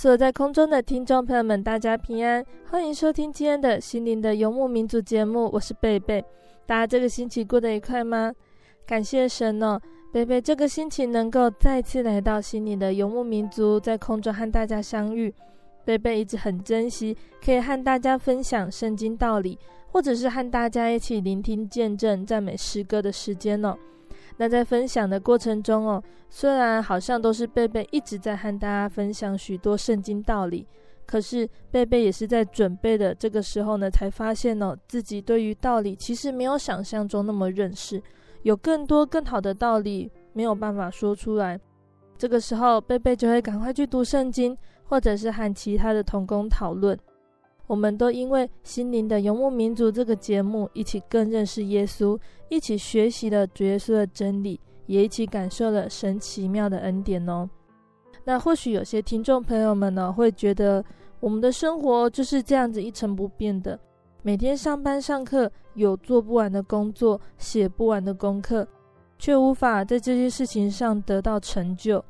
所在空中的听众朋友们，大家平安，欢迎收听今天的心灵的游牧民族节目，我是贝贝。大家这个星期过得愉快吗？感谢神哦，贝贝这个星期能够再次来到心灵的游牧民族，在空中和大家相遇。贝贝一直很珍惜可以和大家分享圣经道理，或者是和大家一起聆听见证赞美诗歌的时间哦。那在分享的过程中哦，虽然好像都是贝贝一直在和大家分享许多圣经道理，可是贝贝也是在准备的这个时候呢，才发现哦，自己对于道理其实没有想象中那么认识，有更多更好的道理没有办法说出来。这个时候，贝贝就会赶快去读圣经，或者是和其他的同工讨论。我们都因为《心灵的游牧民族》这个节目，一起更认识耶稣，一起学习了主耶稣的真理，也一起感受了神奇妙的恩典哦。那或许有些听众朋友们呢，会觉得我们的生活就是这样子一成不变的，每天上班上课，有做不完的工作，写不完的功课，却无法在这些事情上得到成就。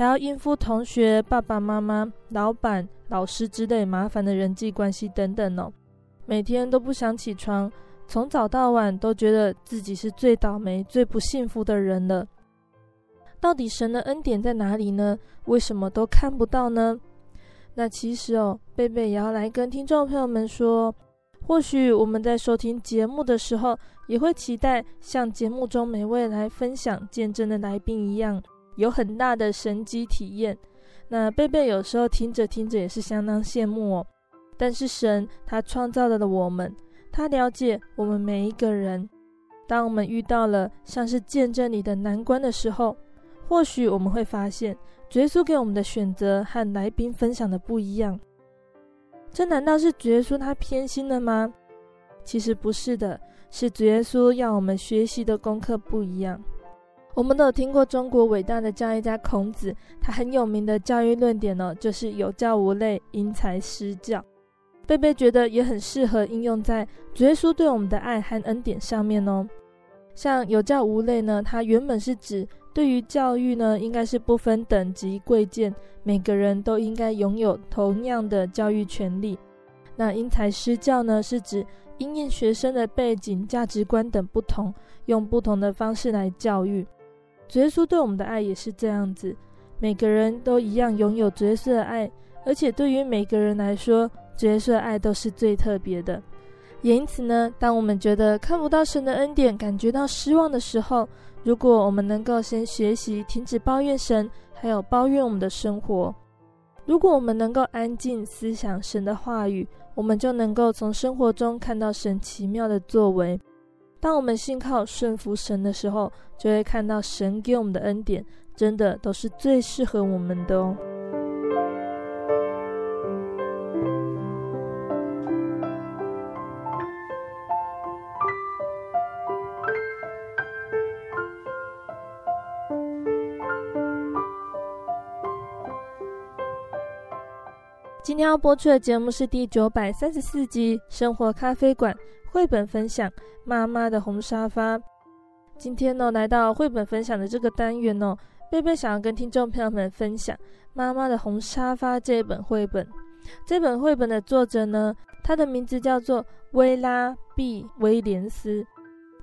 还要应付同学、爸爸妈妈、老板、老师之类麻烦的人际关系等等哦，每天都不想起床，从早到晚都觉得自己是最倒霉、最不幸福的人了。到底神的恩典在哪里呢？为什么都看不到呢？那其实哦，贝贝也要来跟听众朋友们说，或许我们在收听节目的时候，也会期待像节目中每位来分享见证的来宾一样。有很大的神迹体验，那贝贝有时候听着听着也是相当羡慕哦。但是神他创造了的我们，他了解我们每一个人。当我们遇到了像是见证里的难关的时候，或许我们会发现，主耶稣给我们的选择和来宾分享的不一样。这难道是主耶稣他偏心了吗？其实不是的，是主耶稣要我们学习的功课不一样。我们都有听过中国伟大的教育家孔子，他很有名的教育论点呢，就是有教无类，因材施教。贝贝觉得也很适合应用在主耶稣对我们的爱和恩典上面哦。像有教无类呢，它原本是指对于教育呢，应该是不分等级贵贱，每个人都应该拥有同样的教育权利。那因材施教呢，是指因应学生的背景、价值观等不同，用不同的方式来教育。主耶稣对我们的爱也是这样子，每个人都一样拥有主耶稣的爱，而且对于每个人来说，主耶稣的爱都是最特别的。也因此呢，当我们觉得看不到神的恩典，感觉到失望的时候，如果我们能够先学习停止抱怨神，还有抱怨我们的生活，如果我们能够安静思想神的话语，我们就能够从生活中看到神奇妙的作为。当我们信靠顺服神的时候，就会看到神给我们的恩典，真的都是最适合我们的哦。今天要播出的节目是第九百三十四集《生活咖啡馆》。绘本分享《妈妈的红沙发》。今天呢，来到绘本分享的这个单元呢，贝贝想要跟听众朋友们分享《妈妈的红沙发》这本绘本。这本绘本的作者呢，他的名字叫做威拉 ·B· 威廉斯。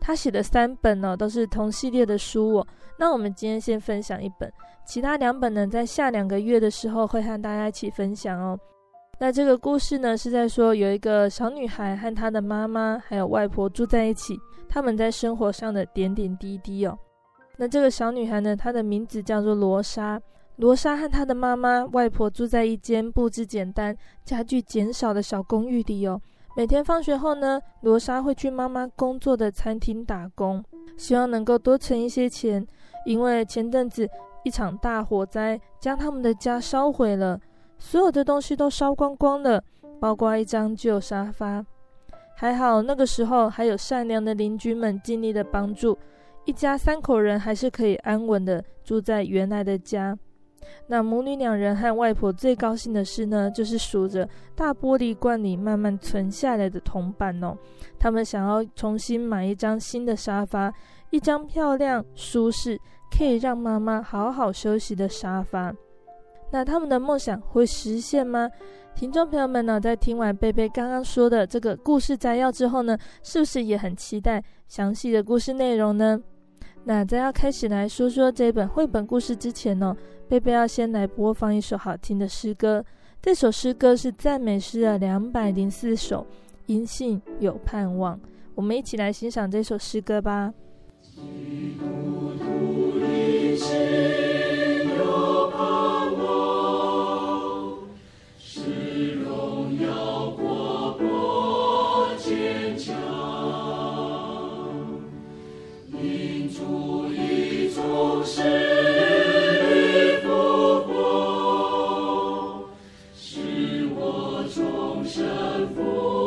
他写的三本呢、都是同系列的书哦。那我们今天先分享一本，其他两本呢，在下两个月的时候会和大家一起分享哦。那这个故事呢，是在说有一个小女孩和她的妈妈还有外婆住在一起，他们在生活上的点点滴滴哦。那这个小女孩呢，她的名字叫做罗莎。罗莎和她的妈妈、外婆住在一间布置简单、家具减少的小公寓里哦。每天放学后呢，罗莎会去妈妈工作的餐厅打工，希望能够多存一些钱，因为前阵子一场大火灾将他们的家烧毁了。所有的东西都烧光光了，包括一张旧沙发。还好那个时候还有善良的邻居们尽力的帮助，一家三口人还是可以安稳的住在原来的家。那母女两人和外婆最高兴的事呢，就是数着大玻璃罐里慢慢存下来的铜板哦。他们想要重新买一张新的沙发，一张漂亮、舒适，可以让妈妈好好休息的沙发。那他们的梦想会实现吗？听众朋友们呢，在听完贝贝刚刚说的这个故事摘要之后呢，是不是也很期待详细的故事内容呢？那在要开始来说说这本绘本故事之前呢，贝贝要先来播放一首好听的诗歌。这首诗歌是赞美诗的两百零四首，因信有盼望。我们一起来欣赏这首诗歌吧。是福报，是我终生福。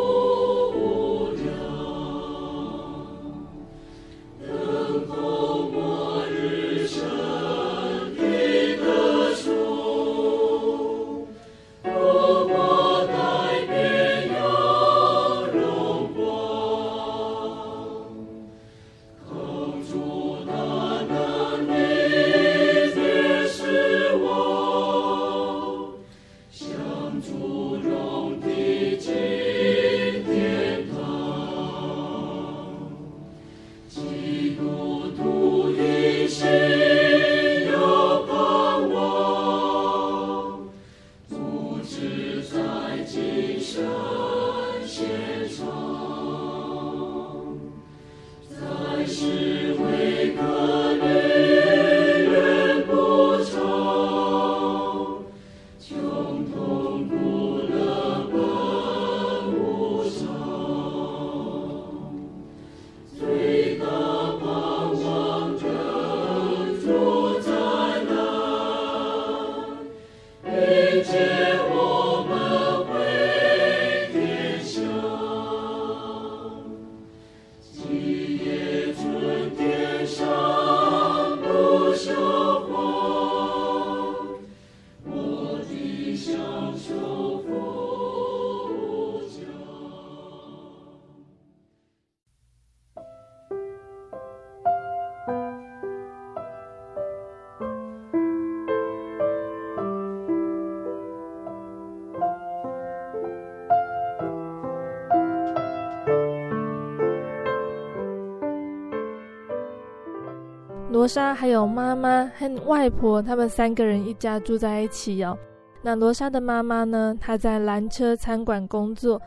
罗莎还有妈妈和外婆，他们三个人一家住在一起哦。那罗莎的妈妈呢？她在蓝车餐馆工作。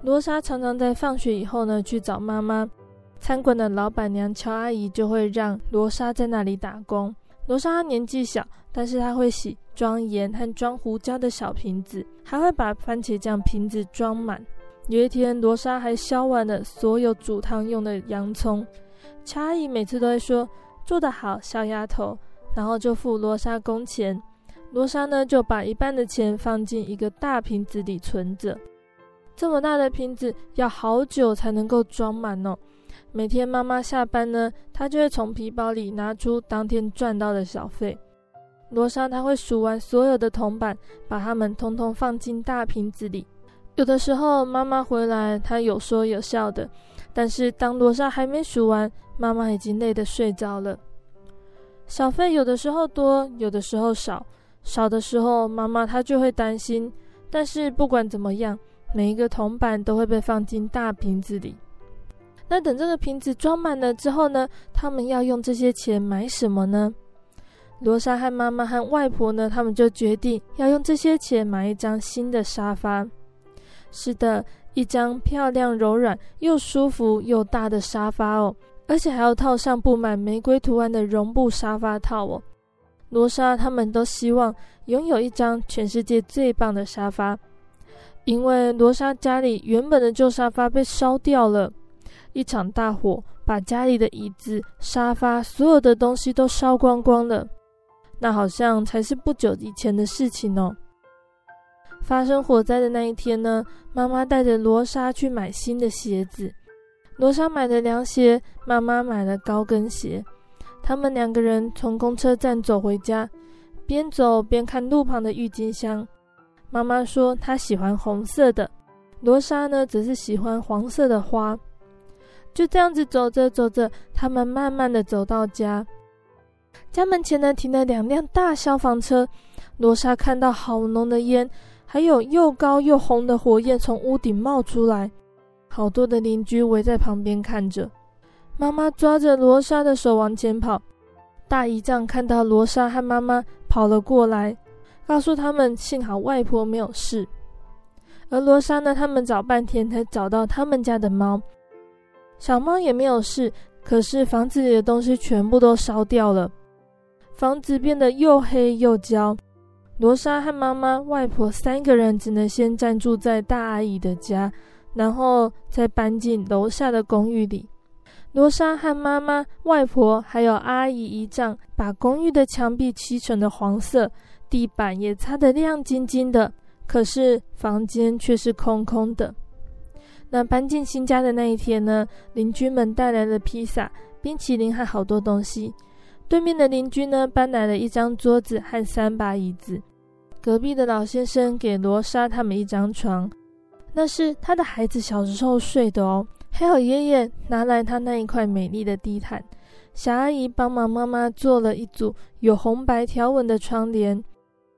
罗莎常常在放学以后呢去找妈妈。餐馆的老板娘乔阿姨就会让罗莎在那里打工。罗莎她年纪小，但是她会洗装盐和装胡椒的小瓶子，还会把番茄酱瓶子装满。有一天，罗莎还削完了所有煮汤用的洋葱。乔阿姨每次都会说。做得好，小丫头，然后就付罗莎工钱。罗莎呢，就把一半的钱放进一个大瓶子里存着。这么大的瓶子要好久才能够装满哦。每天妈妈下班呢，她就会从皮包里拿出当天赚到的小费。罗莎她会数完所有的铜板，把它们通通放进大瓶子里。有的时候妈妈回来，她有说有笑的，但是当罗莎还没数完，妈妈已经累得睡着了。小费有的时候多，有的时候少。少的时候，妈妈她就会担心。但是不管怎么样，每一个铜板都会被放进大瓶子里。那等这个瓶子装满了之后呢，他们要用这些钱买什么呢？罗莎和妈妈和外婆呢，他们就决定要用这些钱买一张新的沙发。是的，一张漂亮、柔软、又舒服又大的沙发哦，而且还要套上布满玫瑰图案的绒布沙发套哦。罗莎他们都希望拥有一张全世界最棒的沙发，因为罗莎家里原本的旧沙发被烧掉了，一场大火把家里的椅子、沙发所有的东西都烧光光了。那好像才是不久以前的事情哦。发生火灾的那一天呢，妈妈带着罗莎去买新的鞋子，罗莎买的凉鞋，妈妈买了高跟鞋。他们两个人从公车站走回家，边走边看路旁的郁金香。妈妈说她喜欢红色的，罗莎呢则是喜欢黄色的花。就这样子走着走着，他们慢慢的走到家。家门前呢停了两辆大消防车。罗莎看到好浓的烟，还有又高又红的火焰从屋顶冒出来，好多的邻居围在旁边看着。妈妈抓着罗莎的手往前跑，大姨丈看到罗莎和妈妈跑了过来，告诉他们幸好外婆没有事。而罗莎呢，他们找半天才找到他们家的猫，小猫也没有事，可是房子里的东西全部都烧掉了，房子变得又黑又焦。罗莎和妈妈、外婆三个人只能先暂住在大阿姨的家，然后再搬进楼下的公寓里。罗莎和妈妈、外婆还有阿姨姨丈，把公寓的墙壁漆成了黄色，地板也擦得亮晶晶的。可是房间却是空空的。那搬进新家的那一天呢，邻居们带来了披萨、冰淇淋和好多东西。对面的邻居呢，搬来了一张桌子和三把椅子。隔壁的老先生给罗莎他们一张床，那是他的孩子小时候睡的哦。还有爷爷拿来他那一块美丽的地毯，小阿姨帮忙妈妈做了一组有红白条纹的窗帘，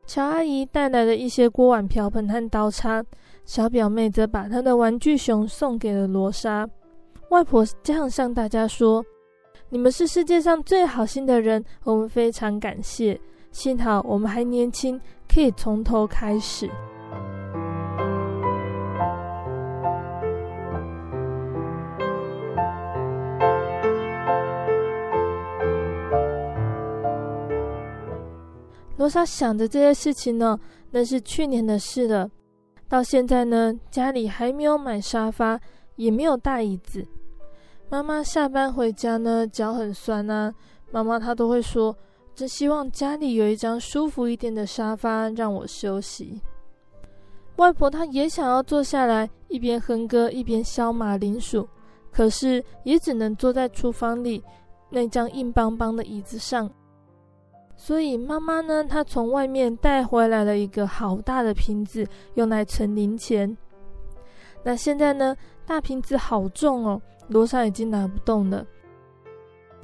乔阿姨带来了一些锅碗瓢盆和刀叉，小表妹则把她的玩具熊送给了罗莎。外婆这样向大家说：“你们是世界上最好心的人，我们非常感谢。幸好我们还年轻，可以从头开始。”罗莎想着这些事情呢，那是去年的事了。到现在呢，家里还没有买沙发，也没有大椅子。妈妈下班回家呢，脚很酸啊。妈妈她都会说：“真希望家里有一张舒服一点的沙发，让我休息。”外婆她也想要坐下来，一边哼歌一边削马铃薯，可是也只能坐在厨房里那张硬邦邦的椅子上。所以妈妈呢，她从外面带回来了一个好大的瓶子，用来存零钱。那现在呢，大瓶子好重哦，罗莎已经拿不动了。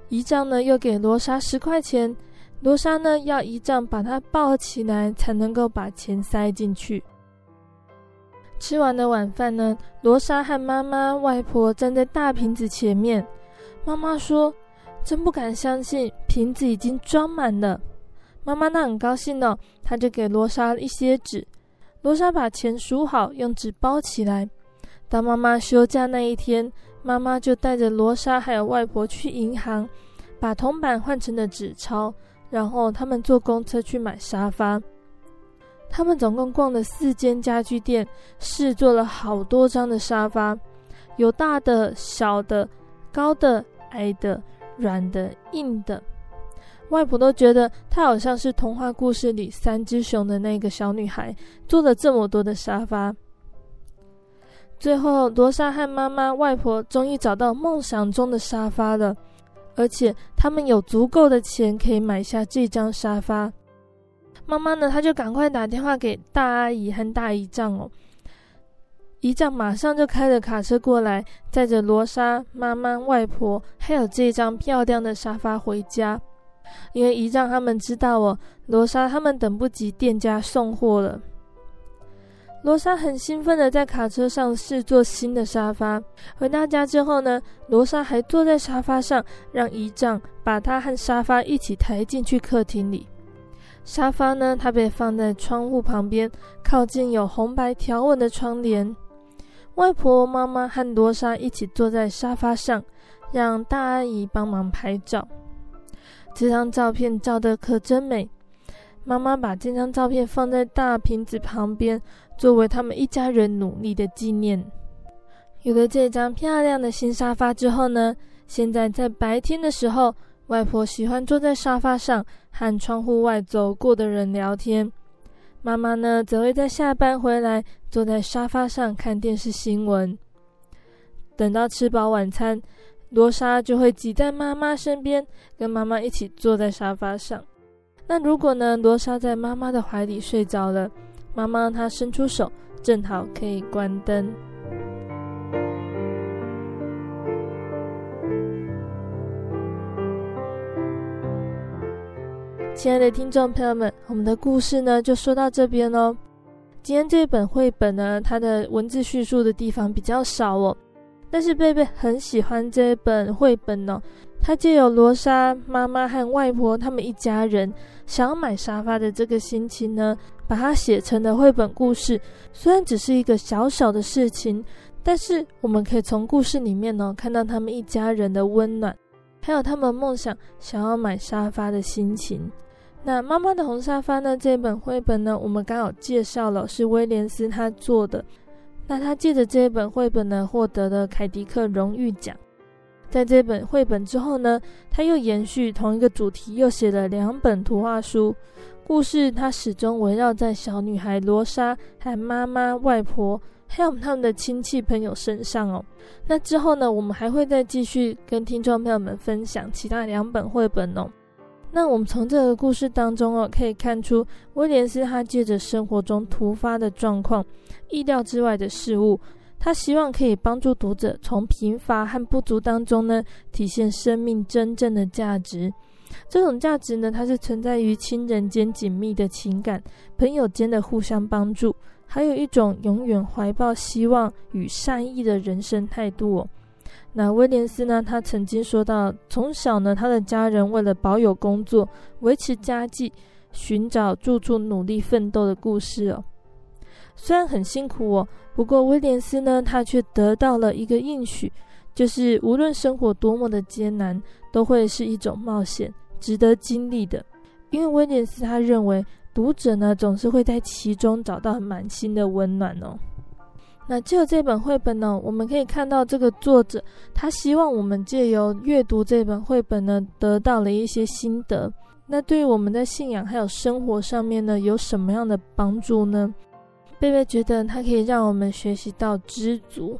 姨丈呢，又给罗莎十块钱，罗莎呢要一丈把她抱起来，才能够把钱塞进去。吃完了晚饭呢，罗莎和妈妈、外婆站在大瓶子前面。妈妈说。真不敢相信，瓶子已经装满了。妈妈那很高兴哦，她就给罗莎一些纸。罗莎把钱数好，用纸包起来。当妈妈休假那一天，妈妈就带着罗莎还有外婆去银行，把铜板换成了纸钞，然后他们坐公车去买沙发。他们总共逛了四间家具店，试坐了好多张的沙发，有大的、小的、高的、矮的。软的、硬的，外婆都觉得她好像是童话故事里三只熊的那个小女孩，坐了这么多的沙发。最后，罗莎和妈妈、外婆终于找到梦想中的沙发了，而且他们有足够的钱可以买下这张沙发。妈妈呢，她就赶快打电话给大阿姨和大姨丈哦。姨丈马上就开着卡车过来，载着罗莎、妈妈、外婆，还有这张漂亮的沙发回家。因为姨丈他们知道哦，罗莎他们等不及店家送货了。罗莎很兴奋的在卡车上试坐新的沙发。回到家之后呢，罗莎还坐在沙发上，让姨丈把她和沙发一起抬进去客厅里。沙发呢，它被放在窗户旁边，靠近有红白条纹的窗帘。外婆、妈妈和罗莎一起坐在沙发上，让大阿姨帮忙拍照。这张照片照得可真美。妈妈把这张照片放在大瓶子旁边，作为他们一家人努力的纪念。有了这张漂亮的新沙发之后呢，现在在白天的时候，外婆喜欢坐在沙发上和窗户外走过的人聊天。妈妈呢，则会在下班回来坐在沙发上看电视新闻。等到吃饱晚餐，罗莎就会挤在妈妈身边，跟妈妈一起坐在沙发上。那如果呢，罗莎在妈妈的怀里睡着了，妈妈她伸出手，正好可以关灯。亲爱的听众朋友们，我们的故事呢就说到这边喽。今天这本绘本呢，它的文字叙述的地方比较少哦，但是贝贝很喜欢这本绘本哦。他借由罗莎妈妈和外婆他们一家人想要买沙发的这个心情呢，把它写成了绘本故事。虽然只是一个小小的事情，但是我们可以从故事里面呢看到他们一家人的温暖，还有他们梦想想要买沙发的心情。那妈妈的红沙发呢？这本绘本呢，我们刚好介绍了是威廉斯他做的。那他借着这一本绘本呢，获得了凯迪克荣誉奖。在这本绘本之后呢，他又延续同一个主题，又写了两本图画书。故事他始终围绕在小女孩罗莎和妈妈、外婆，还有他们的亲戚朋友身上哦。那之后呢，我们还会再继续跟听众朋友们分享其他两本绘本哦。那我们从这个故事当中哦，可以看出威廉斯他借着生活中突发的状况、意料之外的事物。他希望可以帮助读者从贫乏和不足当中呢，体现生命真正的价值。这种价值呢，它是存在于亲人间紧密的情感、朋友间的互相帮助，还有一种永远怀抱希望与善意的人生态度哦。那威廉斯呢，他曾经说到，从小呢，他的家人为了保有工作、维持家计、寻找住处、努力奋斗的故事哦。虽然很辛苦哦，不过威廉斯呢，他却得到了一个应许，就是无论生活多么的艰难，都会是一种冒险，值得经历的。因为威廉斯他认为，读者呢总是会在其中找到满心的温暖哦。那借由这本绘本呢，我们可以看到这个作者他希望我们借由阅读这本绘本呢，得到了一些心得。那对于我们的信仰还有生活上面呢，有什么样的帮助呢？贝贝觉得它可以让我们学习到知足，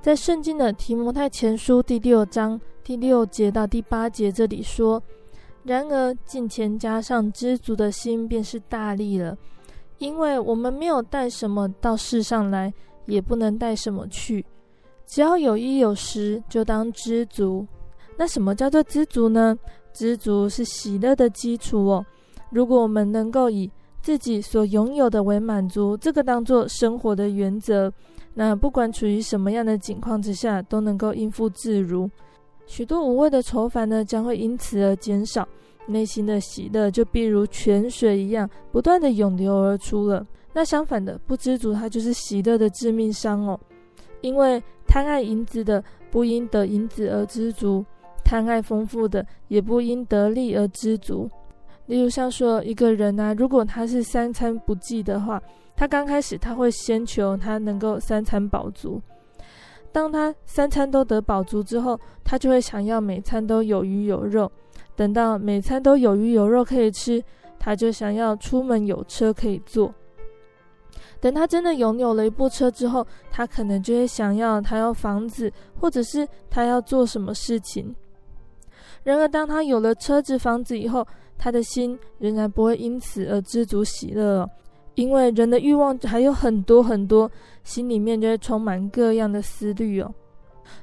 在圣经的提摩太前书第六章第六节到第八节这里说：“然而敬虔加上知足的心，便是大力了，因为我们没有带什么到世上来，也不能带什么去，只要有衣有食，就当知足。那什么叫做知足呢？知足是喜乐的基础哦。如果我们能够以自己所拥有的为满足，这个当做生活的原则。那不管处于什么样的境况之下，都能够应付自如。许多无谓的愁烦呢，将会因此而减少，内心的喜乐就必如泉水一样，不断的涌流而出了。那相反的，不知足，它就是喜乐的致命伤哦。因为贪爱银子的，不因得银子而知足；贪爱丰富的，也不因得利而知足。例如像说一个人啊，如果他是三餐不济的话，他刚开始他会先求他能够三餐饱足。当他三餐都得饱足之后，他就会想要每餐都有鱼有肉。等到每餐都有鱼有肉可以吃，他就想要出门有车可以坐。等他真的拥有了一部车之后，他可能就会想要他要房子，或者是他要做什么事情。然而，当他有了车子、房子以后，他的心仍然不会因此而知足喜乐哦，因为人的欲望还有很多很多，心里面就会充满各样的思虑哦。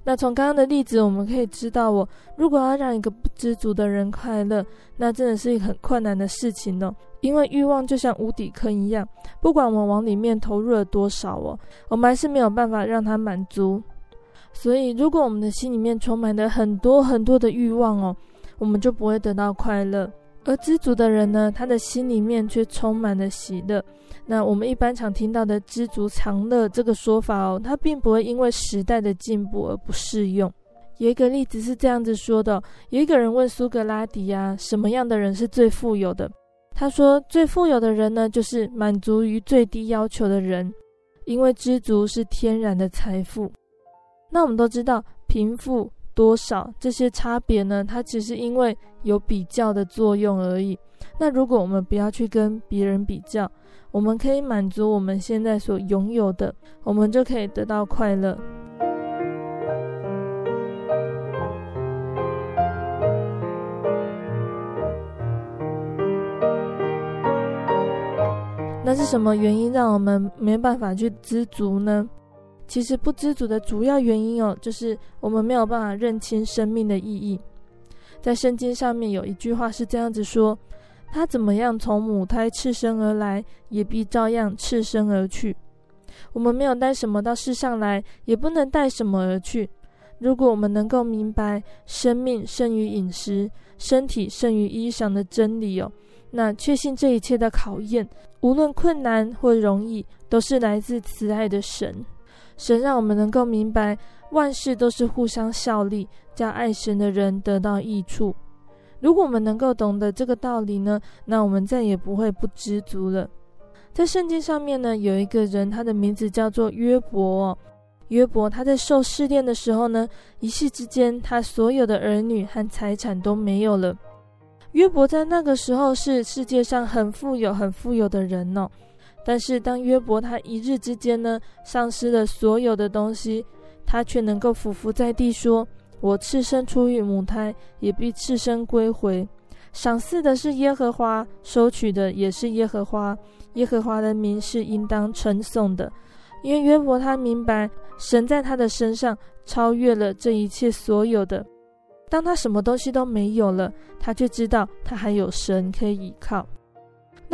那从刚刚的例子，我们可以知道哦，如果要让一个不知足的人快乐，那真的是一个很困难的事情哦。因为欲望就像无底坑一样，不管我们往里面投入了多少哦，我们还是没有办法让它满足。所以，如果我们的心里面充满了很多很多的欲望哦，我们就不会得到快乐。而知足的人呢，他的心里面却充满了喜乐。那我们一般常听到的“知足常乐”这个说法哦，它并不会因为时代的进步而不适用。有一个例子是这样子说的：有一个人问苏格拉底呀，什么样的人是最富有的？他说，最富有的人呢，就是满足于最低要求的人，因为知足是天然的财富。那我们都知道，贫富。多少这些差别呢？它只是因为有比较的作用而已。那如果我们不要去跟别人比较，我们可以满足我们现在所拥有的，我们就可以得到快乐。那是什么原因让我们没办法去知足呢？其实不知足的主要原因哦，就是我们没有办法认清生命的意义。在圣经上面有一句话是这样子说：“他怎么样从母胎赤身而来，也必照样赤身而去。”我们没有带什么到世上来，也不能带什么而去。如果我们能够明白生命胜于饮食，身体胜于衣裳的真理哦，那确信这一切的考验，无论困难或容易，都是来自慈爱的神。神让我们能够明白，万事都是互相效力，叫爱神的人得到益处。如果我们能够懂得这个道理呢，那我们再也不会不知足了。在圣经上面呢，有一个人，他的名字叫做约伯哦。约伯他在受试炼的时候呢，一夕之间，他所有的儿女和财产都没有了。约伯在那个时候是世界上很富有、很富有的人哦。但是，当约伯他一日之间呢，丧失了所有的东西，他却能够俯伏在地说：“我赤身出于母胎，也必赤身归回。赏赐的是耶和华，收取的也是耶和华。耶和华的名是应当称颂的。”因为约伯他明白，神在他的身上超越了这一切所有的。当他什么东西都没有了，他却知道他还有神可以依靠。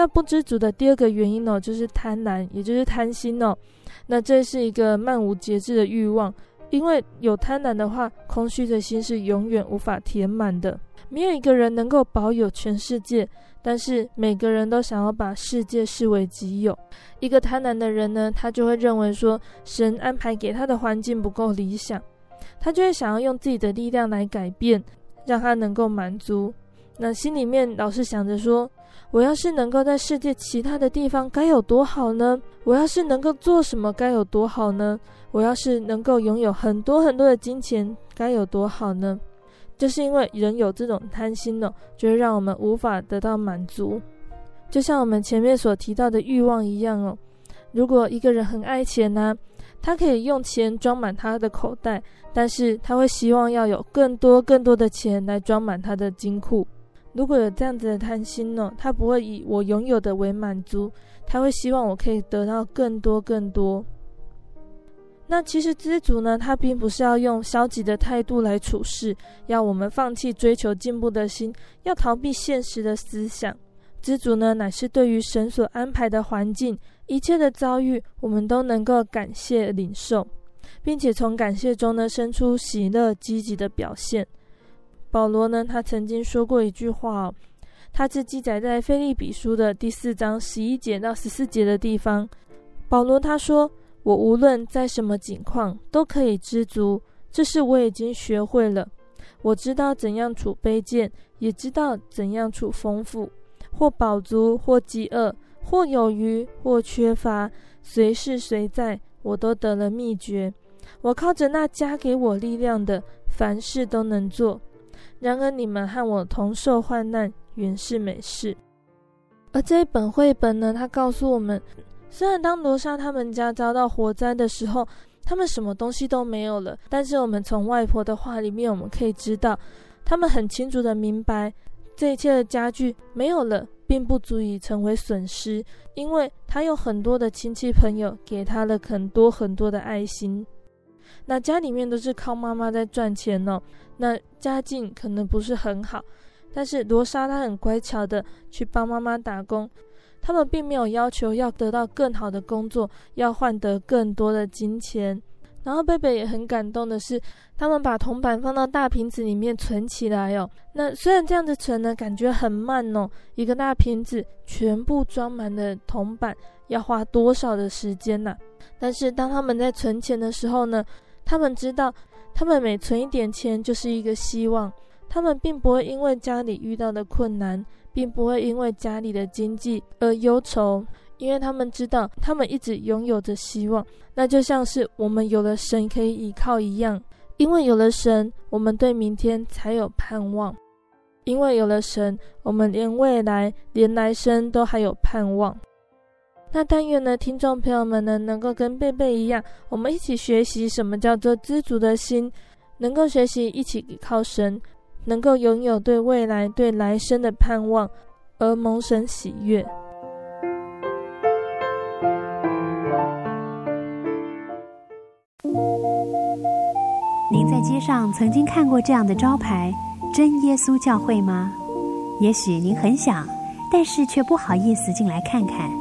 那不知足的第二个原因呢，就是贪婪，也就是贪心哦。那这是一个漫无节制的欲望，因为有贪婪的话，空虚的心是永远无法填满的。没有一个人能够保有全世界，但是每个人都想要把世界视为己有。一个贪婪的人呢，他就会认为说，神安排给他的环境不够理想，他就会想要用自己的力量来改变，让他能够满足。那心里面老是想着说，我要是能够在世界其他的地方，该有多好呢？我要是能够做什么，该有多好呢？我要是能够拥有很多很多的金钱，该有多好呢？就是因为人有这种贪心呢，就会让我们无法得到满足。就像我们前面所提到的欲望一样哦。如果一个人很爱钱呢，他可以用钱装满他的口袋，但是他会希望要有更多更多的钱来装满他的金库。如果有这样子的贪心呢，他不会以我拥有的为满足，他会希望我可以得到更多更多。那其实知足呢，他并不是要用消极的态度来处事，要我们放弃追求进步的心，要逃避现实的思想。知足呢，乃是对于神所安排的环境，一切的遭遇，我们都能够感谢领受，并且从感谢中呢，生出喜乐积极的表现。保罗呢，他曾经说过一句话哦，他是记载在腓利比书的第四章十一节到十四节的地方。保罗他说：“我无论在什么境况，都可以知足，这是我已经学会了。我知道怎样处卑贱，也知道怎样处丰富，或饱足，或饥饿，或有余，或缺乏，随事随在，我都得了秘诀。我靠着那加给我力量的，凡事都能做。”然而你们和我同受患难，原是美事。而这一本绘本呢，它告诉我们，虽然当罗莎他们家遭到火灾的时候，他们什么东西都没有了，但是我们从外婆的话里面，我们可以知道，他们很清楚的明白，这一切的家具没有了，并不足以成为损失，因为他有很多的亲戚朋友给他了很多很多的爱心。那家里面都是靠妈妈在赚钱哦，那家境可能不是很好，但是罗莎她很乖巧的去帮妈妈打工。他们并没有要求要得到更好的工作，要换得更多的金钱。然后贝贝也很感动的是，他们把铜板放到大瓶子里面存起来哦。那虽然这样子存呢，感觉很慢哦。一个大瓶子全部装满了铜板，要花多少的时间呢？但是当他们在存钱的时候呢，他们知道，他们每存一点钱就是一个希望。他们并不会因为家里遇到的困难，并不会因为家里的经济而忧愁。因为他们知道，他们一直拥有着希望，那就像是我们有了神可以依靠一样。因为有了神，我们对明天才有盼望；因为有了神，我们连未来、连来生都还有盼望。那但愿呢，听众朋友们呢，能够跟贝贝一样，我们一起学习什么叫做知足的心，能够学习一起依靠神，能够拥有对未来、对来生的盼望，而蒙神喜悦。您在街上曾经看过这样的招牌“真耶稣教会”吗？也许您很想，但是却不好意思进来看看。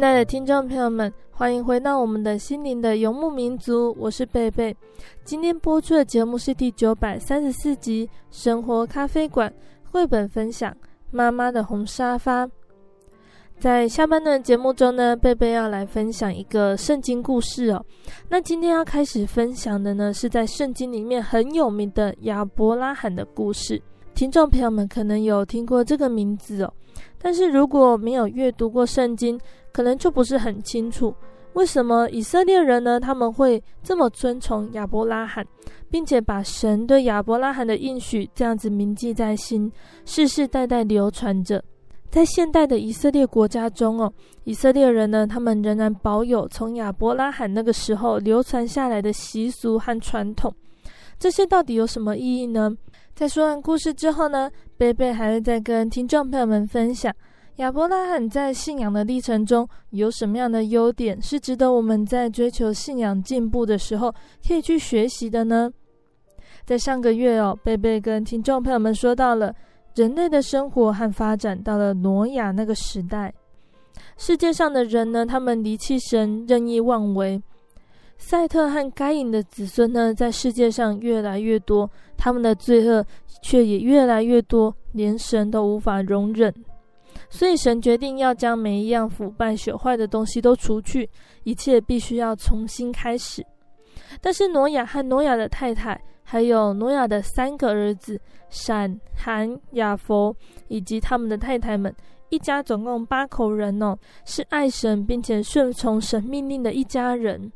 亲爱的听众朋友们，欢迎回到我们的心灵的游牧民族，我是贝贝。今天播出的节目是第九百三十四集《生活咖啡馆》绘本分享《妈妈的红沙发》。在下半段节目中呢，贝贝要来分享一个圣经故事哦。那今天要开始分享的呢，是在圣经里面很有名的亚伯拉罕的故事。听众朋友们可能有听过这个名字哦，但是如果没有阅读过圣经，可能就不是很清楚，为什么以色列人呢，他们会这么尊崇亚伯拉罕，并且把神对亚伯拉罕的应许这样子铭记在心，世世代代流传着。在现代的以色列国家中哦，以色列人呢，他们仍然保有从亚伯拉罕那个时候流传下来的习俗和传统。这些到底有什么意义呢？在说完故事之后呢，贝贝还会再跟听众朋友们分享。亚伯拉罕在信仰的历程中有什么样的优点，是值得我们在追求信仰进步的时候可以去学习的呢？在上个月哦，贝贝跟听众朋友们说到了人类的生活和发展到了挪亚那个时代，世界上的人呢，他们离弃神，任意妄为。赛特和该隐的子孙呢，在世界上越来越多，他们的罪恶却也越来越多，连神都无法容忍。所以神决定要将每一样腐败朽坏的东西都除去，一切必须要重新开始。但是挪亚和挪亚的太太，还有挪亚的三个儿子闪、含、雅弗，以及他们的太太们，一家总共八口人哦，是爱神并且顺从神命令的一家人。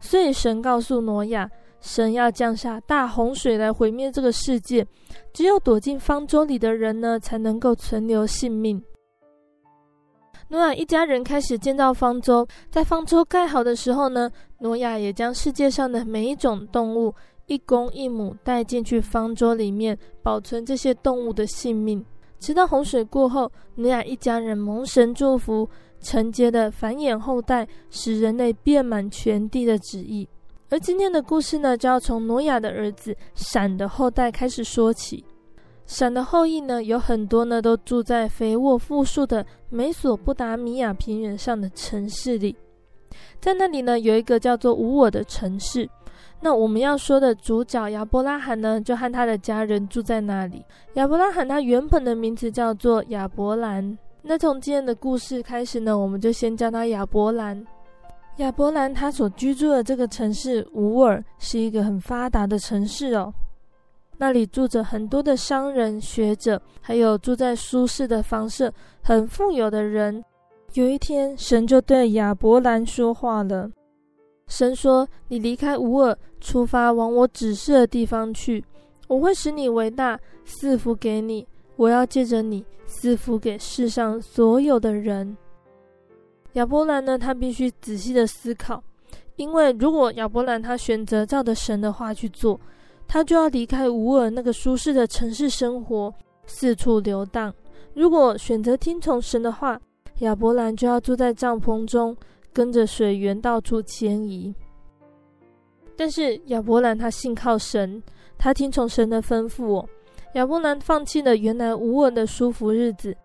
所以神告诉挪亚，神要降下大洪水来毁灭这个世界，只有躲进方舟里的人呢，才能够存留性命。挪亚一家人开始建造方舟，在方舟盖好的时候呢，挪亚也将世界上的每一种动物一公一母带进去方舟里面，保存这些动物的性命。直到洪水过后，挪亚一家人蒙神祝福，承接的繁衍后代，使人类遍满全地的旨意。而今天的故事呢，就要从挪亚的儿子闪的后代开始说起。闪的后裔呢，有很多呢，都住在肥沃富庶的美索不达米亚平原上的城市里。在那里呢，有一个叫做无我的城市。那我们要说的主角亚伯拉罕呢，就和他的家人住在那里。亚伯拉罕他原本的名字叫做亚伯兰。那从今天的故事开始呢，我们就先叫他亚伯兰。亚伯兰他所居住的这个城市乌尔是一个很发达的城市哦，那里住着很多的商人、学者，还有住在舒适的房舍、很富有的人。有一天，神就对亚伯兰说话了。神说：“你离开乌尔，出发往我指示的地方去。我会使你为大，赐福给你。我要借着你赐福给世上所有的人。”亚伯兰呢，他必须仔细的思考，因为如果亚伯兰他选择照着神的话去做，他就要离开乌尔那个舒适的城市生活，四处流荡；如果选择听从神的话，亚伯兰就要住在帐篷中。跟着水源到处迁移，但是亚伯兰他信靠神，他听从神的吩咐。亚伯兰放弃了原来乌尔的舒服日子，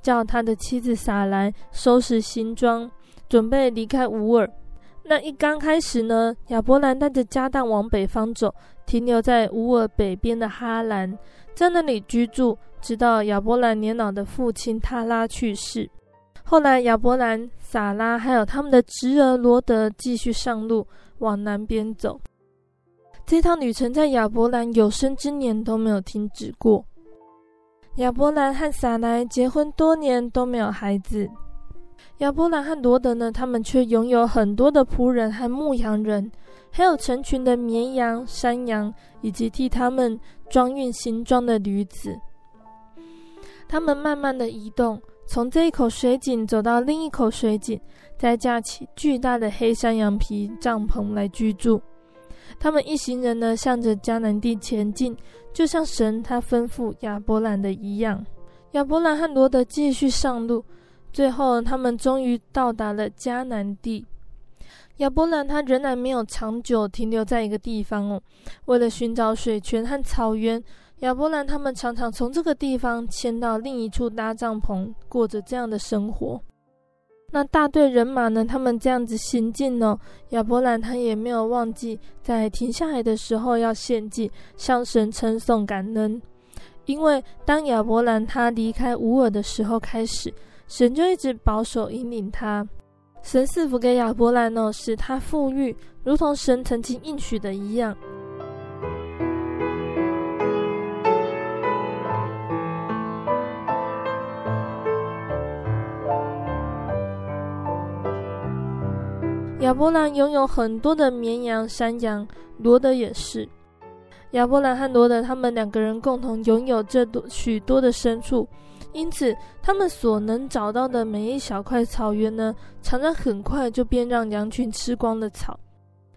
叫他的妻子撒莱收拾行装，准备离开乌尔。那一刚开始呢，亚伯兰带着家当往北方走，停留在乌尔北边的哈兰，在那里居住，直到亚伯兰年老的父亲塔拉去世。后来，亚伯兰、撒拉还有他们的侄儿罗德继续上路往南边走。这趟旅程在亚伯兰有生之年都没有停止过。亚伯兰和撒莱结婚多年都没有孩子。亚伯兰和罗德呢，他们却拥有很多的仆人和牧羊人，还有成群的绵羊、山羊，以及替他们装运行装的驴子。他们慢慢的移动。从这一口水井走到另一口水井，再架起巨大的黑山羊皮帐篷来居住。他们一行人呢，向着迦南地前进，就像神他吩咐亚伯兰的一样。亚伯兰和罗德继续上路，最后他们终于到达了迦南地。亚伯兰他仍然没有长久停留在一个地方哦，为了寻找水泉和草原。亚伯兰他们常常从这个地方迁到另一处搭帐篷，过着这样的生活。那大队人马呢？他们这样子行进呢？亚伯兰他也没有忘记，在停下来的时候要献祭，向神称颂感恩。因为当亚伯兰他离开乌尔的时候开始，神就一直保守引领他。神赐福给亚伯兰呢，使他富裕，如同神曾经应许的一样。亚伯兰拥有很多的绵羊、山羊，罗德也是。亚伯兰和罗德他们两个人共同拥有这多许多的牲畜，因此他们所能找到的每一小块草原呢，常常很快就便让羊群吃光了草。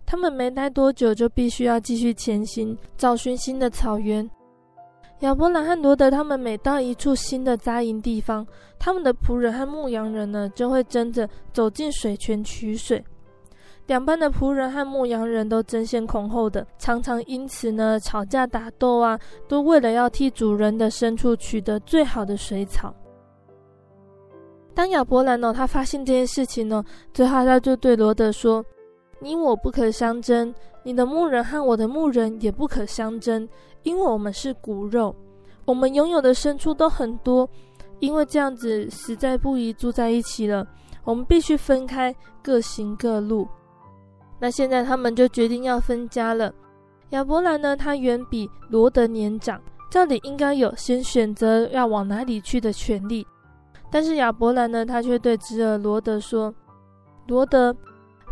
他们没待多久，就必须要继续前行，找寻新的草原。亚伯兰和罗德他们每到一处新的扎营地方，他们的仆人和牧羊人呢，就会争着走进水泉取水。两班的仆人和牧羊人都争先恐后的，常常因此呢吵架打斗啊，都为了要替主人的牲畜取得最好的水草。当亚伯兰呢、哦，他发现这件事情呢，最后他就对罗德说：“你我不可相争，你的牧人和我的牧人也不可相争，因为我们是骨肉，我们拥有的牲畜都很多，因为这样子实在不宜住在一起了，我们必须分开，各行各路。”那现在他们就决定要分家了。亚伯兰呢，他远比罗德年长，照理应该有先选择要往哪里去的权利。但是亚伯兰呢，他却对侄儿罗德说：“罗德，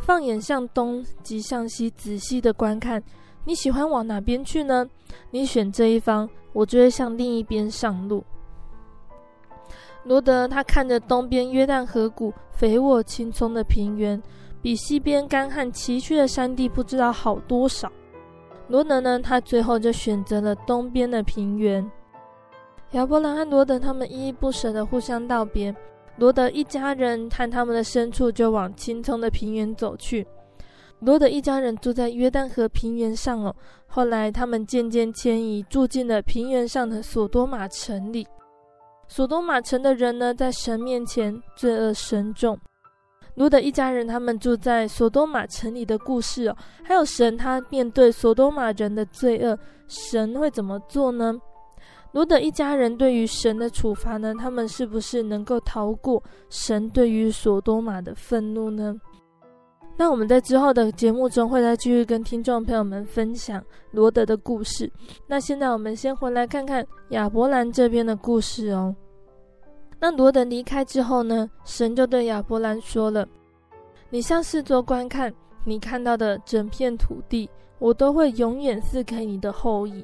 放眼向东及向西，仔细的观看，你喜欢往哪边去呢？你选这一方，我就会向另一边上路。”罗德他看着东边约旦河谷肥沃青葱的平原。比西边干旱崎岖的山地不知道好多少。罗德呢，他最后就选择了东边的平原。亚伯兰和罗德他们依依不舍地互相道别。罗德一家人和他们的牲畜就往青葱的平原走去。罗德一家人住在约旦河平原上哦。后来他们渐渐迁移，住进了平原上的索多玛城里。索多玛城的人呢，在神面前罪恶深重。罗德一家人，他们住在索多玛城里的故事哦，还有神他面对索多玛人的罪恶，神会怎么做呢？罗德一家人对于神的处罚呢，他们是不是能够逃过神对于索多玛的愤怒呢？那我们在之后的节目中会再继续跟听众朋友们分享罗德的故事。那现在我们先回来看看亚伯兰这边的故事哦。那罗德离开之后呢，神就对亚伯兰说了：“你向四周观看，你看到的整片土地，我都会永远赐给你的后裔。”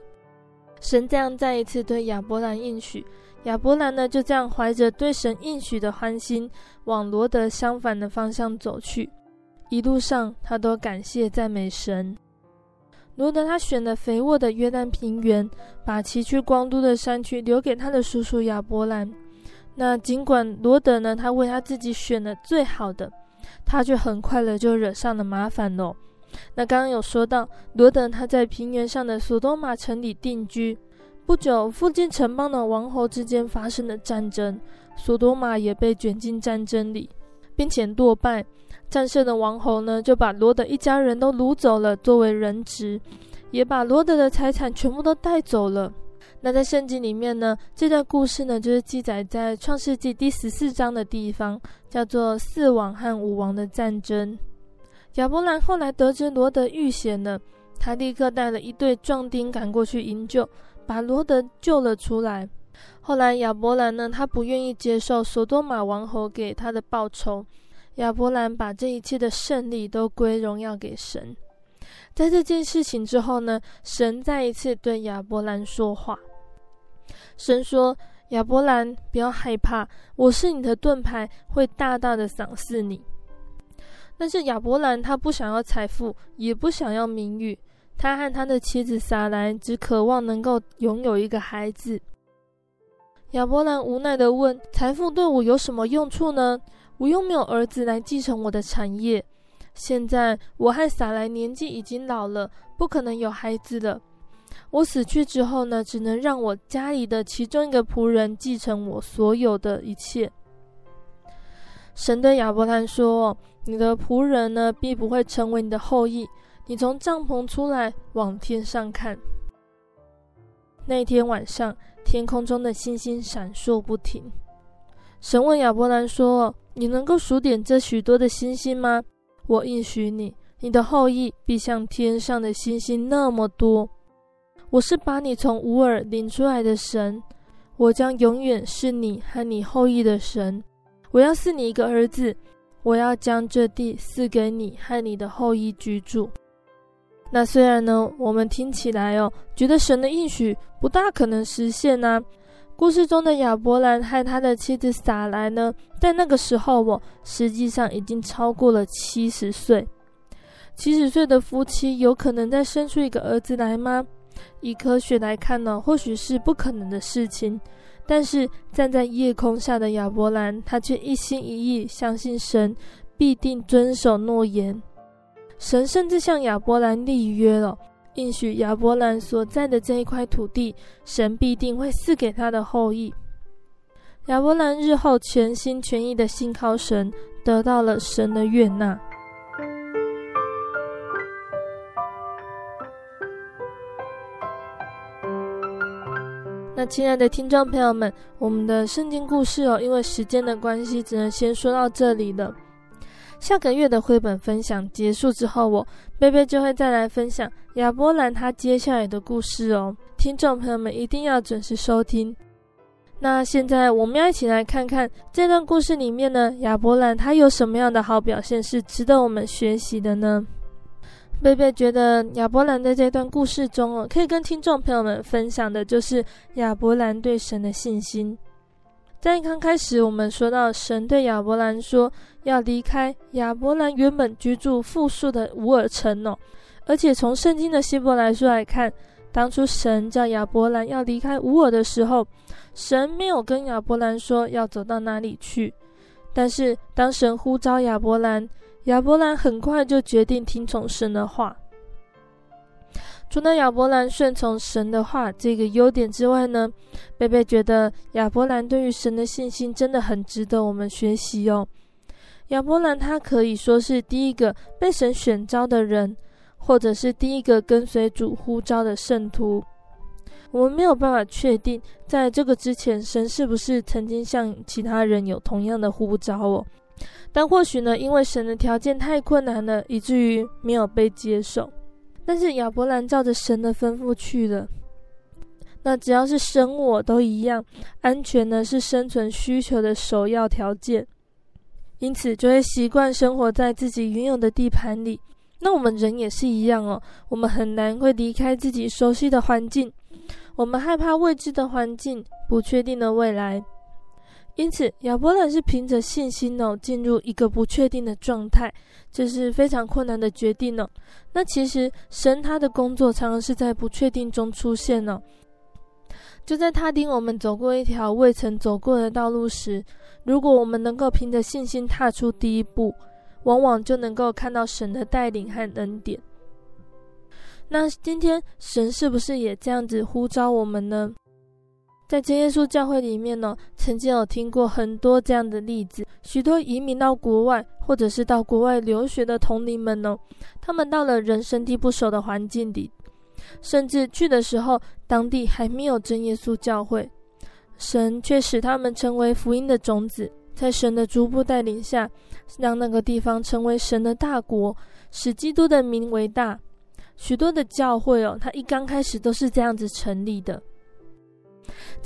神这样再一次对亚伯兰应许，亚伯兰呢就这样怀着对神应许的欢心，往罗德相反的方向走去。一路上，他都感谢赞美神。罗德他选了肥沃的约旦平原，把崎岖光秃的山区留给他的叔叔亚伯兰。那尽管罗德呢，他为他自己选了最好的，他却很快的就惹上了麻烦喽。那刚刚有说到，罗德他在平原上的索多玛城里定居。不久，附近城邦的王侯之间发生了战争，索多玛也被卷进战争里，并且落败。战胜的王侯呢，就把罗德一家人都掳走了，作为人质，也把罗德的财产全部都带走了。那在圣经里面呢，这段故事呢，就是记载在创世纪第十四章的地方，叫做四王和五王的战争。亚伯兰后来得知罗德遇险了，他立刻带了一队壮丁赶过去营救，把罗德救了出来。后来亚伯兰呢，他不愿意接受索多玛王侯给他的报酬。亚伯兰把这一切的胜利都归荣耀给神。在这件事情之后呢，神再一次对亚伯兰说话。神说：“亚伯兰，不要害怕，我是你的盾牌，会大大的赏赐你。”但是亚伯兰他不想要财富，也不想要名誉，他和他的妻子撒兰只渴望能够拥有一个孩子。亚伯兰无奈地问：“财富对我有什么用处呢？”我又没有儿子来继承我的产业，现在我和撒莱年纪已经老了，不可能有孩子了。我死去之后呢，只能让我家里的其中一个仆人继承我所有的一切。神对亚伯兰说：“你的仆人呢，必不会成为你的后裔。你从帐篷出来，往天上看。那天晚上，天空中的星星闪烁不停。神问亚伯兰说。”你能够数点这许多的星星吗？我应许你，你的后裔必像天上的星星那么多。我是把你从乌尔领出来的神，我将永远是你和你后裔的神。我要赐你一个儿子，我要将这地赐给你和你的后裔居住。那虽然呢，我们听起来哦，觉得神的应许不大可能实现呐、故事中的亚伯兰和他的妻子撒莱呢，在那个时候，我实际上已经超过了七十岁。七十岁的夫妻有可能再生出一个儿子来吗？以科学来看呢，或许是不可能的事情。但是站在夜空下的亚伯兰，他却一心一意相信神必定遵守诺言。神甚至向亚伯兰立约了。应许亚伯兰所在的这一块土地，神必定会赐给他的后裔。亚伯兰日后全心全意的信靠神，得到了神的悦纳。那亲爱的听众朋友们，我们的圣经故事哦，因为时间的关系，只能先说到这里了。下个月的绘本分享结束之后，我贝贝就会再来分享亚伯兰他接下来的故事哦。听众朋友们一定要准时收听。那现在我们要一起来看看这段故事里面呢，亚伯兰他有什么样的好表现是值得我们学习的呢？贝贝觉得亚伯兰在这段故事中哦，可以跟听众朋友们分享的就是亚伯兰对神的信心。在刚开始，我们说到神对亚伯兰说要离开亚伯兰原本居住富庶的乌尔城哦，而且从圣经的希伯来书来看，当初神叫亚伯兰要离开乌尔的时候，神没有跟亚伯兰说要走到哪里去，但是当神呼召亚伯兰，亚伯兰很快就决定听从神的话。除了亚伯兰顺从神的话这个优点之外呢，贝贝觉得亚伯兰对于神的信心真的很值得我们学习哦。亚伯兰他可以说是第一个被神选召的人，或者是第一个跟随主呼召的圣徒。我们没有办法确定在这个之前，神是不是曾经向其他人有同样的呼召哦。但或许呢，因为神的条件太困难了，以至于没有被接受。但是亚伯兰照着神的吩咐去了。那只要是生我都一样，安全呢是生存需求的首要条件，因此就会习惯生活在自己原有的地盘里。那我们人也是一样哦，我们很难会离开自己熟悉的环境，我们害怕未知的环境，不确定的未来。因此，亚伯兰是凭着信心哦，进入一个不确定的状态，这是非常困难的决定哦。那其实神他的工作常常是在不确定中出现哦。就在他领我们走过一条未曾走过的道路时，如果我们能够凭着信心踏出第一步，往往就能够看到神的带领和恩典。那今天神是不是也这样子呼召我们呢？在真耶稣教会里面呢，曾经有听过很多这样的例子，许多移民到国外或者是到国外留学的同龄们呢，他们到了人生地不熟的环境里。甚至去的时候，当地还没有真耶稣教会，神却使他们成为福音的种子，在神的逐步带领下，让那个地方成为神的大国，使基督的名为大。许多的教会哦，它一刚开始都是这样子成立的。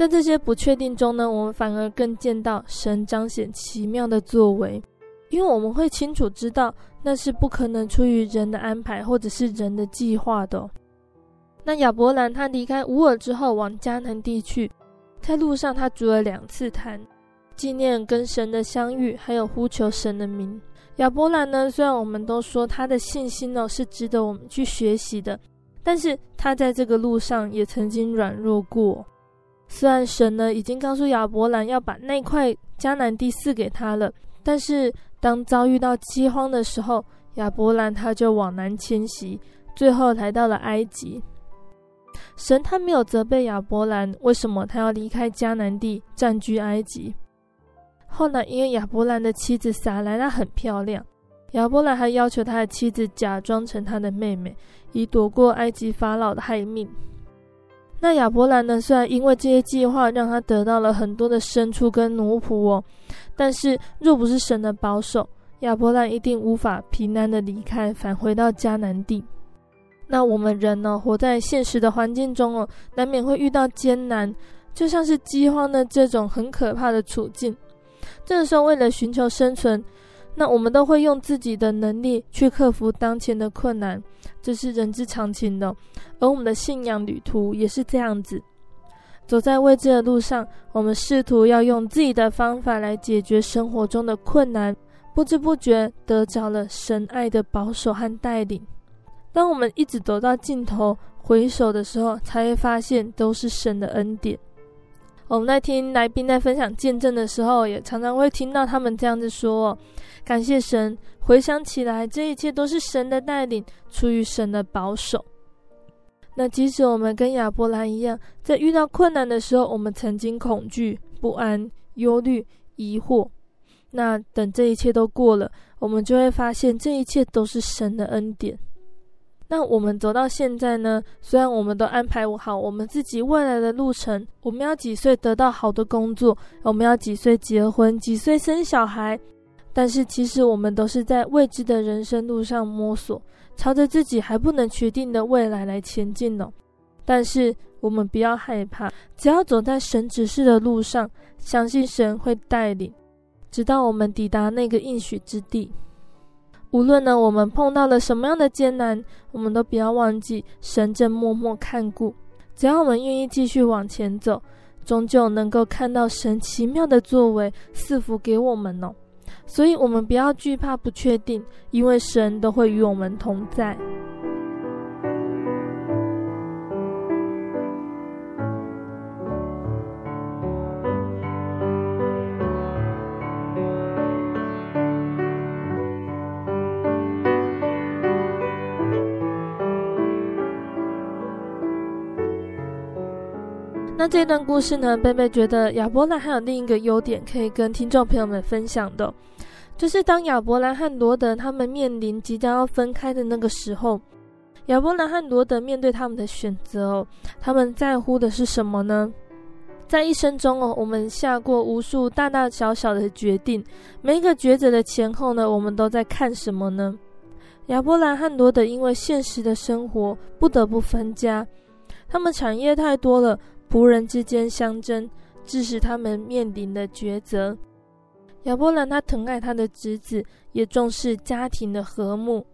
在这些不确定中呢，我们反而更见到神彰显奇妙的作为，因为我们会清楚知道，那是不可能出于人的安排或者是人的计划的。那亚伯兰他离开乌尔之后，往迦南地去，在路上他煮了两次坛，纪念跟神的相遇，还有呼求神的名。亚伯兰呢，虽然我们都说他的信心呢是值得我们去学习的，但是他在这个路上也曾经软弱过。虽然神呢已经告诉亚伯兰要把那块迦南地赐给他了，但是当遭遇到饥荒的时候，亚伯兰他就往南迁徙，最后来到了埃及。神他没有责备亚伯兰，为什么他要离开迦南地，占据埃及？后来因为亚伯兰的妻子撒莱拉很漂亮，亚伯兰还要求他的妻子假装成他的妹妹，以躲过埃及法老的害命。那亚伯兰呢，虽然因为这些计划让他得到了很多的牲畜跟奴仆哦，但是若不是神的保守，亚伯兰一定无法平安的离开，返回到迦南地。那我们人呢，活在现实的环境中哦，难免会遇到艰难，就像是饥荒的这种很可怕的处境。这个时候，为了寻求生存，那我们都会用自己的能力去克服当前的困难，这是人之常情的。而我们的信仰旅途也是这样子，走在未知的路上，我们试图要用自己的方法来解决生活中的困难，不知不觉得着了神爱的保守和带领。当我们一直走到尽头，回首的时候，才会发现都是神的恩典。我们在听来宾在分享见证的时候，也常常会听到他们这样子说：“感谢神，回想起来，这一切都是神的带领，出于神的保守。”那即使我们跟亚伯兰一样，在遇到困难的时候，我们曾经恐惧、不安、忧虑、疑惑，那等这一切都过了，我们就会发现这一切都是神的恩典。那我们走到现在呢？虽然我们都安排好我们自己未来的路程，我们要几岁得到好的工作，我们要几岁结婚，几岁生小孩，但是其实我们都是在未知的人生路上摸索，朝着自己还不能确定的未来来前进呢。但是我们不要害怕，只要走在神指示的路上，相信神会带领，直到我们抵达那个应许之地。无论呢，我们碰到了什么样的艰难，我们都不要忘记神正默默看顾。只要我们愿意继续往前走，终究能够看到神奇妙的作为赐福给我们哦。所以，我们不要惧怕不确定，因为神都会与我们同在。那这段故事呢，贝贝觉得亚伯兰还有另一个优点可以跟听众朋友们分享的，就是当亚伯兰和罗德他们面临即将要分开的那个时候，亚伯兰和罗德面对他们的选择哦，他们在乎的是什么呢？在一生中哦，我们下过无数大大小小的决定，每一个抉择的前后呢，我们都在看什么呢？亚伯兰和罗德因为现实的生活不得不分家，他们产业太多了，仆人之间相争，致使他们面临的抉择。亚伯兰他疼爱他的侄子，也重视家庭的和睦。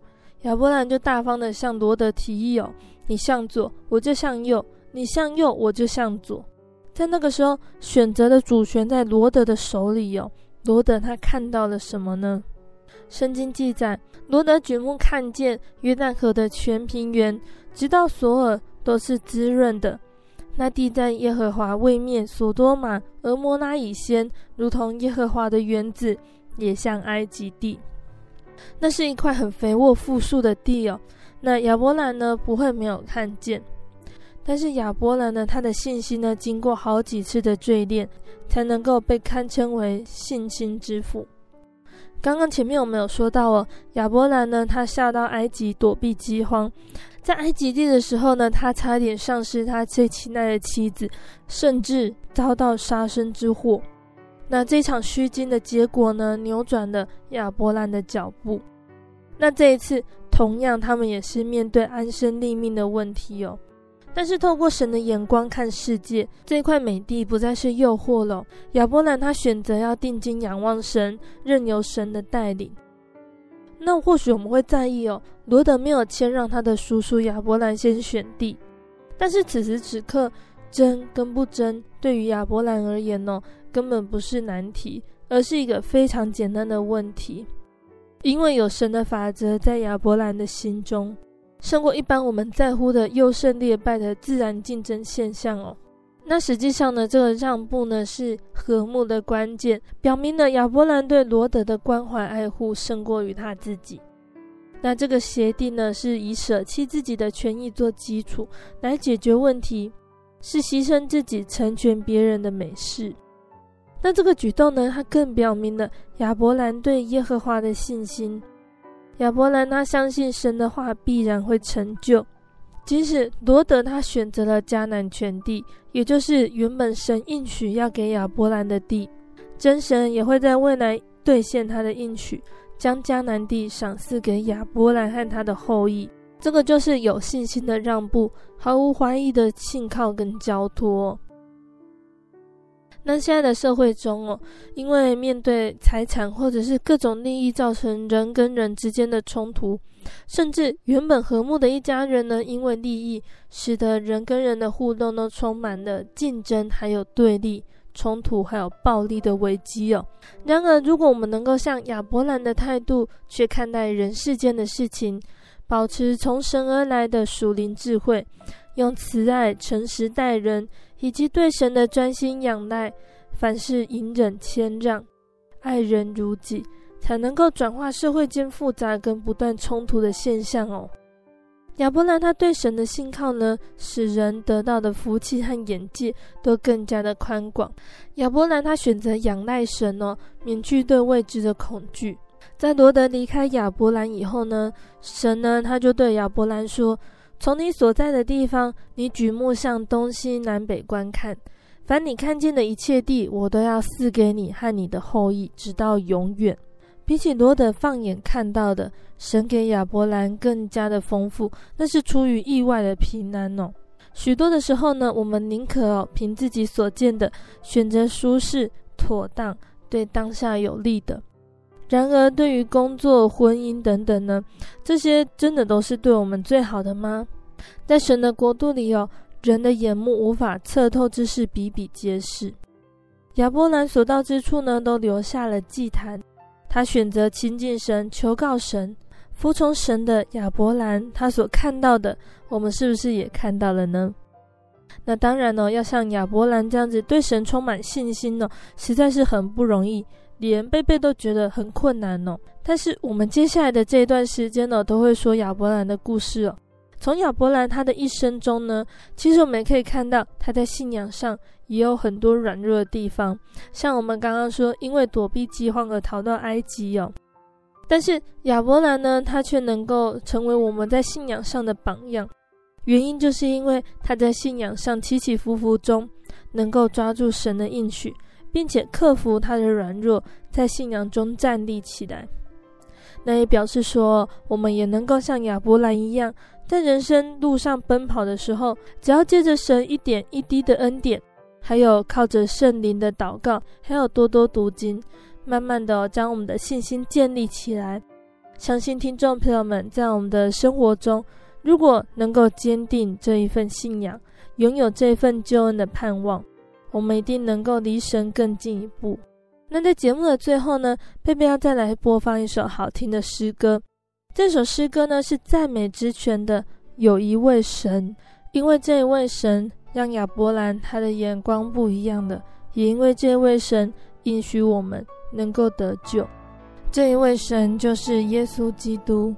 亚伯兰就大方的向罗德提议：“哦，你向左，我就向右；你向右，我就向左。”在那个时候，选择的主权在罗德的手里哦。罗德他看到了什么呢？圣经记载，罗德举目看见约旦河的全平原，直到索尔都是滋润的。那地在耶和华位面，所多玛、蛾摩拉以先，如同耶和华的园子，也像埃及地。那是一块很肥沃富庶的地哦。那亚伯兰呢，不会没有看见。但是亚伯兰呢，他的信心呢，经过好几次的锥炼，才能够被堪称为信心之父。刚刚前面我们有说到哦，亚伯兰呢，他下到埃及躲避饥荒，在埃及地的时候呢，他差点丧失他最亲爱的妻子，甚至遭到杀身之祸。那这场虚惊的结果呢，扭转了亚伯兰的脚步。那这一次，同样他们也是面对安身立命的问题哦。但是透过神的眼光看世界，这块美地不再是诱惑了。亚伯兰他选择要定睛仰望神，任由神的带领。那或许我们会在意哦，罗德没有谦让他的叔叔亚伯兰先选地。但是此时此刻，争跟不争，对于亚伯兰而言呢，根本不是难题，而是一个非常简单的问题。因为有神的法则在亚伯兰的心中。胜过一般我们在乎的优胜劣败的自然竞争现象哦。那实际上呢，这个让步呢是和睦的关键，表明了亚伯兰对罗德的关怀爱护胜过于他自己。那这个协定呢是以舍弃自己的权益做基础来解决问题，是牺牲自己成全别人的美事。那这个举动呢，它更表明了亚伯兰对耶和华的信心。亚伯兰他相信神的话必然会成就，即使罗德他选择了迦南全地，也就是原本神应许要给亚伯兰的地，真神也会在未来兑现他的应许，将迦南地赏赐给亚伯兰和他的后裔。这个就是有信心的让步，毫无怀疑的信靠跟交托。那现在的社会中哦，因为面对财产或者是各种利益，造成人跟人之间的冲突，甚至原本和睦的一家人呢，因为利益，使得人跟人的互动都充满了竞争，还有对立、冲突，还有暴力的危机哦。然而，如果我们能够像亚伯兰的态度去看待人世间的事情，保持从神而来的属灵智慧，用慈爱、诚实待人。以及对神的专心仰赖，凡事隐忍谦让，爱人如己，才能够转化社会间复杂跟不断冲突的现象哦。亚伯兰他对神的信靠呢，使人得到的福气和眼界都更加的宽广。亚伯兰他选择仰赖神哦，免去对未知的恐惧。在罗德离开亚伯兰以后呢，神呢他就对亚伯兰说。从你所在的地方，你举目向东西南北观看，凡你看见的一切地，我都要赐给你和你的后裔，直到永远。比起罗德放眼看到的，神给亚伯兰更加的丰富，那是出于意外的平安哦。许多的时候呢，我们宁可哦凭自己所见的选择舒适、妥当、对当下有利的。然而，对于工作、婚姻等等呢，这些真的都是对我们最好的吗？在神的国度里哦，人的眼目无法测透之事比比皆是。亚伯兰所到之处呢，都留下了祭坛。他选择亲近神，求告神，服从神的亚伯兰，他所看到的，我们是不是也看到了呢？那当然呢，要像亚伯兰这样子对神充满信心呢，实在是很不容易。连贝贝都觉得很困难哦。但是我们接下来的这一段时间呢，都会说亚伯兰的故事哦。从亚伯兰他的一生中呢，其实我们也可以看到他在信仰上也有很多软弱的地方。像我们刚刚说，因为躲避饥荒而逃到埃及哦。但是亚伯兰呢，他却能够成为我们在信仰上的榜样。原因就是因为他在信仰上起起伏伏中，能够抓住神的应许，并且克服他的软弱，在信仰中站立起来。那也表示说，我们也能够像亚伯兰一样，在人生路上奔跑的时候，只要借着神一点一滴的恩典，还有靠着圣灵的祷告，还有多多读经，慢慢的将我们的信心建立起来。相信听众朋友们在我们的生活中，如果能够坚定这一份信仰，拥有这份救恩的盼望，我们一定能够离神更进一步。那在节目的最后呢，贝贝要再来播放一首好听的诗歌。这首诗歌呢是赞美之泉的《有一位神》，因为这一位神让亚伯兰他的眼光不一样的，也因为这位神应许我们能够得救。这一位神就是耶稣基督。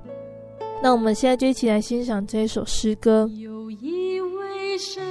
那我们现在就一起来欣赏这一首诗歌。有一位神，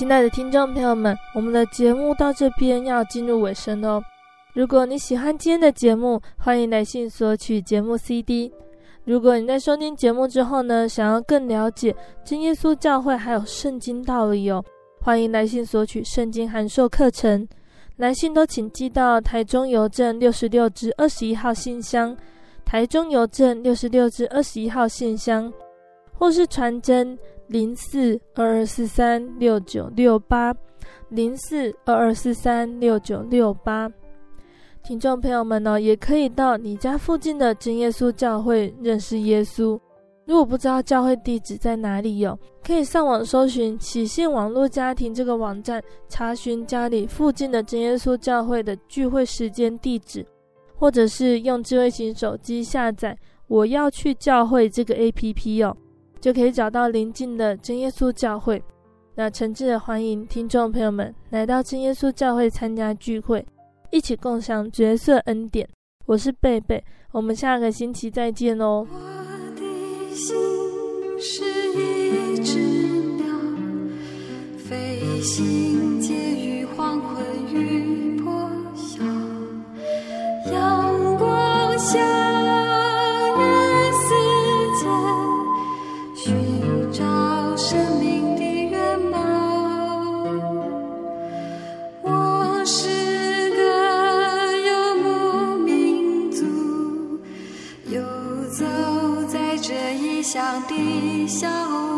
亲爱的听众朋友们，我们的节目到这边要进入尾声哦。如果你喜欢今天的节目，欢迎来信索取节目 CD。如果你在收听节目之后呢，想要更了解真耶稣教会还有圣经道理哦，欢迎来信索取圣经函授课程。来信都请寄到台中邮政六十六至二十一号信箱，台中邮政六十六至二十一号信箱，或是传真零四二二四三六九六八零四二二四三六九六八。听众朋友们呢，也可以到你家附近的真耶稣教会认识耶稣。如果不知道教会地址在哪里有，可以上网搜寻喜信网络家庭这个网站，查询家里附近的真耶稣教会的聚会时间地址，或者是用智慧型手机下载“我要去教会”这个 APP 哦，就可以找到邻近的真耶稣教会。那诚挚的欢迎听众朋友们来到真耶稣教会参加聚会。一起共享角色恩典，我是贝贝，我们下个星期再见哦。我的心是一只鸟，飞行介于黄昏与破晓，阳光下。笑。